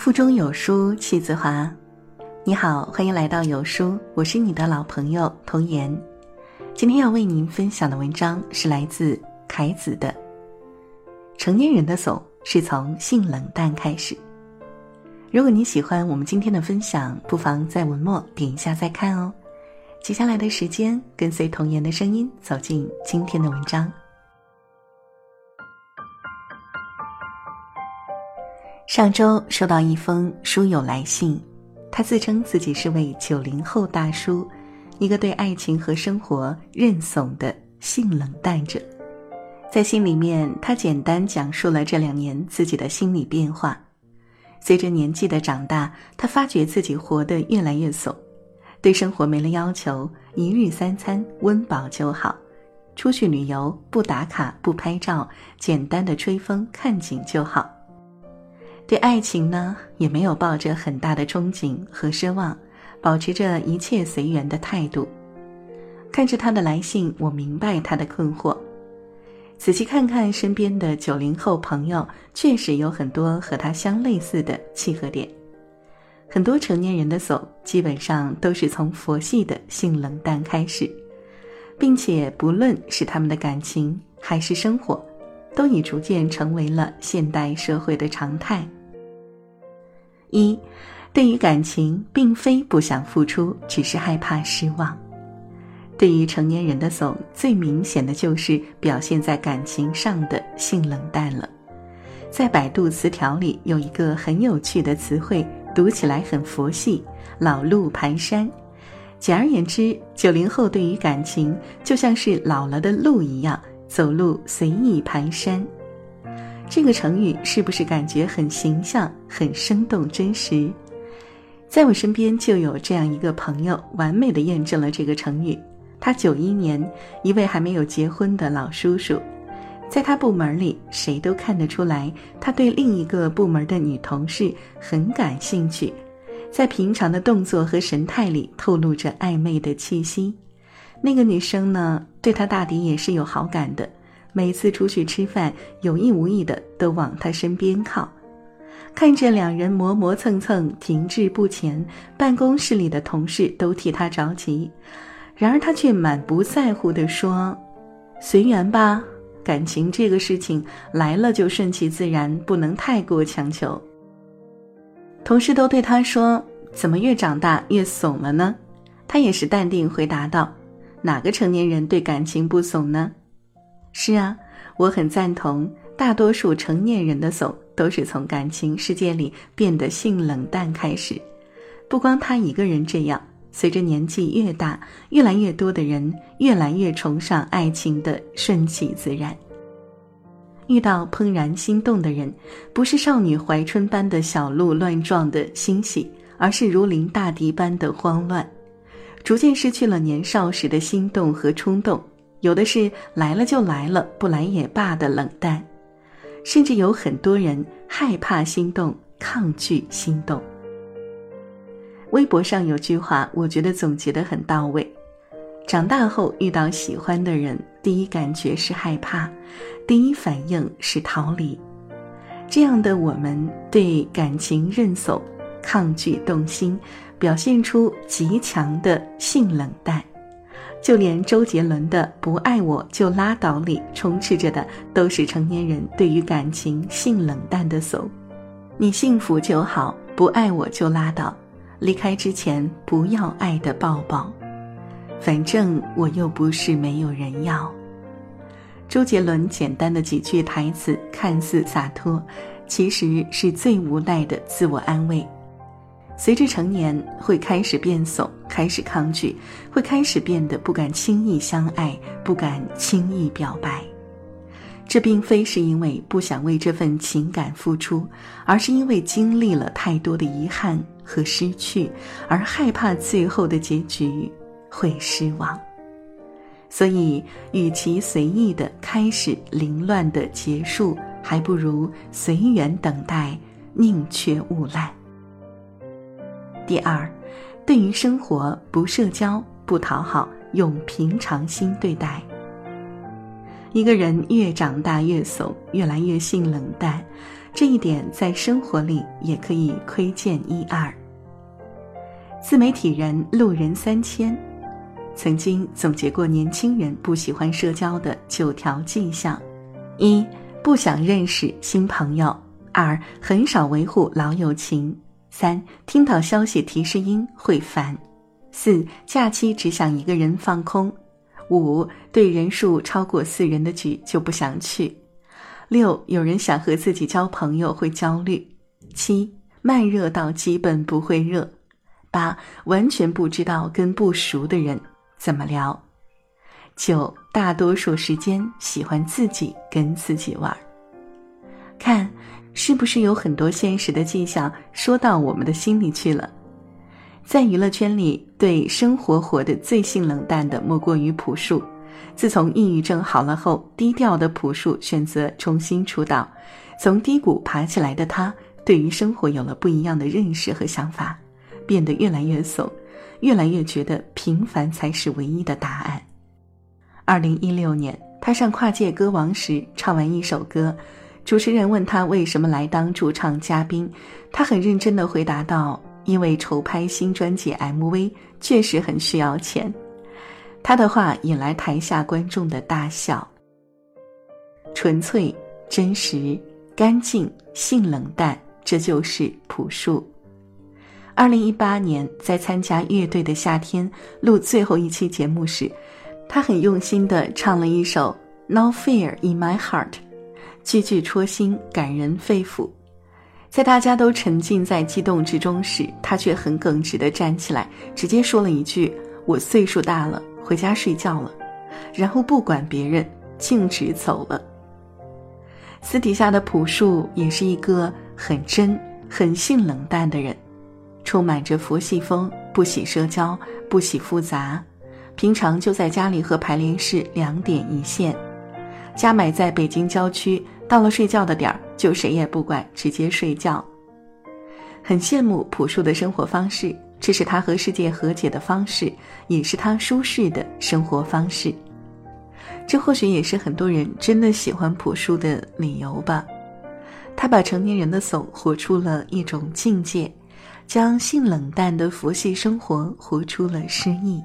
腹中有书气自华。你好，欢迎来到有书，我是你的老朋友童言。今天要为您分享的文章是来自凯子的《成年人的怂是从性冷淡开始》。如果你喜欢我们今天的分享，不妨在文末点一下再看哦。接下来的时间，跟随童言的声音走进今天的文章。上周收到一封书友来信，他自称自己是位九零后大叔，一个对爱情和生活认怂的性冷淡者。在信里面，他简单讲述了这两年自己的心理变化。随着年纪的长大，他发觉自己活得越来越怂，对生活没了要求，一日三餐温饱就好，出去旅游不打卡不拍照，简单的吹风看景就好。对爱情呢，也没有抱着很大的憧憬和奢望，保持着一切随缘的态度。看着他的来信，我明白他的困惑。仔细看看身边的九零后朋友，确实有很多和他相类似的契合点。很多成年人的怂，基本上都是从佛系的性冷淡开始，并且不论是他们的感情还是生活，都已逐渐成为了现代社会的常态。一，对于感情，并非不想付出，只是害怕失望。对于成年人的怂，最明显的就是表现在感情上的性冷淡了。在百度词条里有一个很有趣的词汇，读起来很佛系，“老路蹒跚”。简而言之，九零后对于感情就像是老了的鹿一样，走路随意蹒跚。这个成语是不是感觉很形象、很生动、真实？在我身边就有这样一个朋友，完美的验证了这个成语。他九一年，一位还没有结婚的老叔叔，在他部门里，谁都看得出来，他对另一个部门的女同事很感兴趣，在平常的动作和神态里透露着暧昧的气息。那个女生呢，对他大抵也是有好感的。每次出去吃饭，有意无意的都往他身边靠，看着两人磨磨蹭蹭，停滞不前，办公室里的同事都替他着急，然而他却满不在乎地说：“随缘吧，感情这个事情来了就顺其自然，不能太过强求。”同事都对他说：“怎么越长大越怂了呢？”他也是淡定回答道：“哪个成年人对感情不怂呢？”是啊，我很赞同。大多数成年人的怂，都是从感情世界里变得性冷淡开始。不光他一个人这样，随着年纪越大，越来越多的人越来越崇尚爱情的顺其自然。遇到怦然心动的人，不是少女怀春般的小鹿乱撞的欣喜，而是如临大敌般的慌乱，逐渐失去了年少时的心动和冲动。有的是来了就来了，不来也罢的冷淡，甚至有很多人害怕心动，抗拒心动。微博上有句话，我觉得总结的很到位：长大后遇到喜欢的人，第一感觉是害怕，第一反应是逃离。这样的我们对感情认怂，抗拒动心，表现出极强的性冷淡。就连周杰伦的《不爱我就拉倒》里充斥着的都是成年人对于感情性冷淡的怂。你幸福就好，不爱我就拉倒，离开之前不要爱的抱抱，反正我又不是没有人要。周杰伦简单的几句台词看似洒脱，其实是最无奈的自我安慰。随着成年，会开始变怂，开始抗拒，会开始变得不敢轻易相爱，不敢轻易表白。这并非是因为不想为这份情感付出，而是因为经历了太多的遗憾和失去，而害怕最后的结局会失望。所以，与其随意的开始，凌乱的结束，还不如随缘等待，宁缺毋滥。第二，对于生活不社交不讨好，用平常心对待。一个人越长大越怂，越来越性冷淡，这一点在生活里也可以窥见一二。自媒体人路人三千，曾经总结过年轻人不喜欢社交的九条迹象：一、不想认识新朋友；二、很少维护老友情；三、听到消息提示音会烦；四、假期只想一个人放空；五、对人数超过四人的局就不想去；六、有人想和自己交朋友会焦虑；七、慢热到基本不会热。八完全不知道跟不熟的人怎么聊。九大多数时间喜欢自己跟自己玩。看，是不是有很多现实的迹象说到我们的心里去了？在娱乐圈里，对生活活得最性冷淡的莫过于朴树。自从抑郁症好了后，低调的朴树选择重新出道。从低谷爬起来的他，对于生活有了不一样的认识和想法。变得越来越怂，越来越觉得平凡才是唯一的答案。二零一六年，他上跨界歌王时，唱完一首歌，主持人问他为什么来当驻唱嘉宾，他很认真的回答道：“因为筹拍新专辑 MV 确实很需要钱。”他的话引来台下观众的大笑。纯粹、真实、干净、性冷淡，这就是朴树。二零一八年，在参加乐队的夏天录最后一期节目时，他很用心地唱了一首《No Fear in My Heart》，句句戳心，感人肺腑。在大家都沉浸在激动之中时，他却很耿直地站起来，直接说了一句：“我岁数大了，回家睡觉了。”然后不管别人，径直走了。私底下的朴树也是一个很真、很性冷淡的人。充满着佛系风，不喜社交，不喜复杂，平常就在家里和排练室两点一线。家买在北京郊区，到了睡觉的点儿就谁也不管，直接睡觉。很羡慕朴树的生活方式，这是他和世界和解的方式，也是他舒适的生活方式。这或许也是很多人真的喜欢朴树的理由吧。他把成年人的怂活出了一种境界。将性冷淡的佛系生活活出了诗意。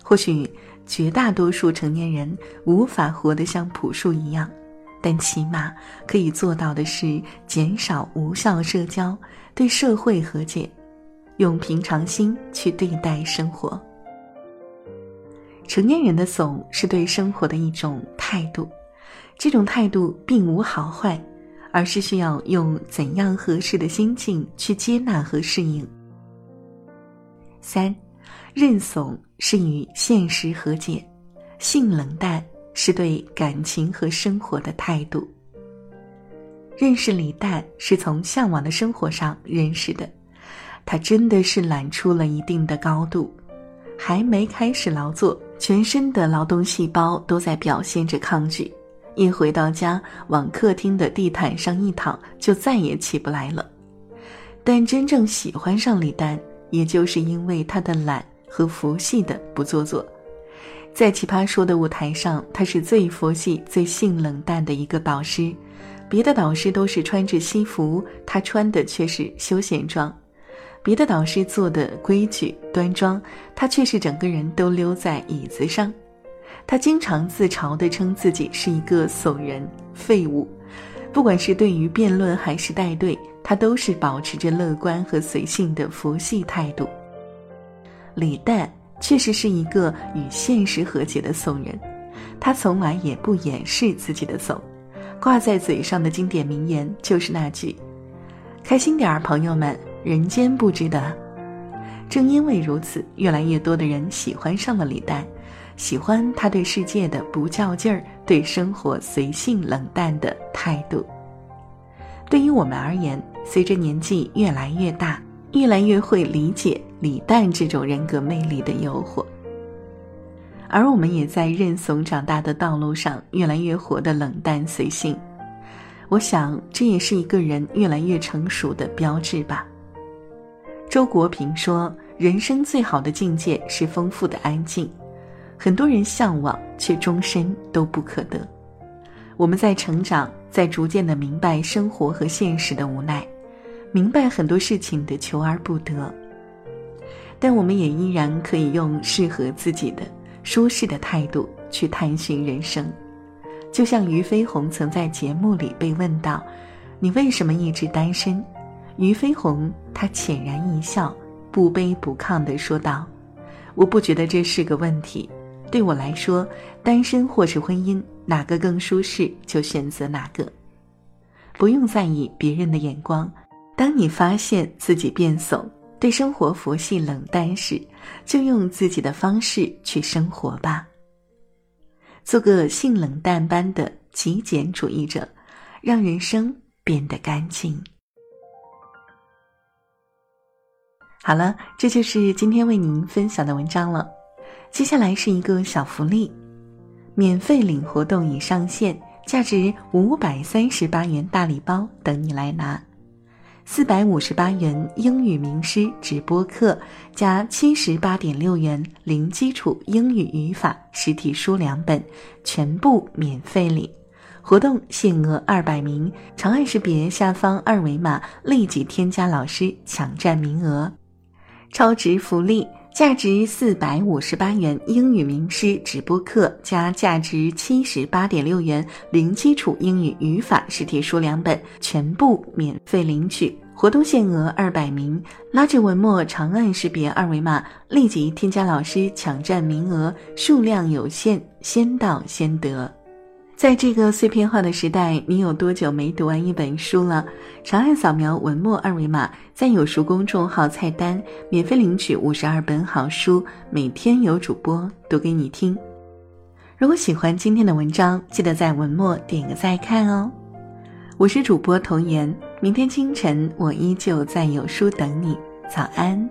或许绝大多数成年人无法活得像朴树一样，但起码可以做到的是减少无效社交，对社会和解，用平常心去对待生活。成年人的怂是对生活的一种态度，这种态度并无好坏。而是需要用怎样合适的心境去接纳和适应。三，认怂是与现实和解，性冷淡是对感情和生活的态度。认识李诞是从向往的生活上认识的，他真的是懒出了一定的高度，还没开始劳作，全身的劳动细胞都在表现着抗拒。一回到家，往客厅的地毯上一躺，就再也起不来了。但真正喜欢上李诞，也就是因为他的懒和佛系的不做作。在奇葩说的舞台上，他是最佛系、最性冷淡的一个导师。别的导师都是穿着西服，他穿的却是休闲装；别的导师做的规矩端庄，他却是整个人都溜在椅子上。他经常自嘲地称自己是一个怂人废物，不管是对于辩论还是带队，他都是保持着乐观和随性的佛系态度。李诞确实是一个与现实和解的怂人，他从来也不掩饰自己的怂，挂在嘴上的经典名言就是那句：“开心点儿，朋友们，人间不值得。”正因为如此，越来越多的人喜欢上了李诞。喜欢他对世界的不较劲儿，对生活随性冷淡的态度。对于我们而言，随着年纪越来越大，越来越会理解李诞这种人格魅力的诱惑。而我们也在认怂长大的道路上，越来越活得冷淡随性。我想，这也是一个人越来越成熟的标志吧。周国平说：“人生最好的境界是丰富的安静。”很多人向往，却终身都不可得。我们在成长，在逐渐的明白生活和现实的无奈，明白很多事情的求而不得。但我们也依然可以用适合自己的、舒适的态度去探寻人生。就像俞飞鸿曾在节目里被问到：“你为什么一直单身？”俞飞鸿他浅然一笑，不卑不亢地说道：“我不觉得这是个问题。对我来说，单身或是婚姻，哪个更舒适就选择哪个，不用在意别人的眼光。当你发现自己变怂，对生活佛系冷淡时，就用自己的方式去生活吧。做个性冷淡般的极简主义者，让人生变得干净。”好了，这就是今天为您分享的文章了。接下来是一个小福利，免费领活动已上线，价值五百三十八元大礼包等你来拿。四百五十八元英语名师直播课加七十八点六元零基础英语语法实体书两本，全部免费领。活动限额二百名，长按识别下方二维码立即添加老师，抢占名额。超值福利，价值四百五十八元英语名师直播课加价值七十八点六元零基础英语语法实体书两本，全部免费领取。活动限额二百名，拉至文末长按识别二维码，立即添加老师，抢占名额，数量有限，先到先得。在这个碎片化的时代，你有多久没读完一本书了？长按扫描文末二维码，在有书公众号菜单免费领取五十二本好书，每天有主播读给你听。如果喜欢今天的文章，记得在文末点个再看哦。我是主播童言，明天清晨我依旧在有书等你，早安。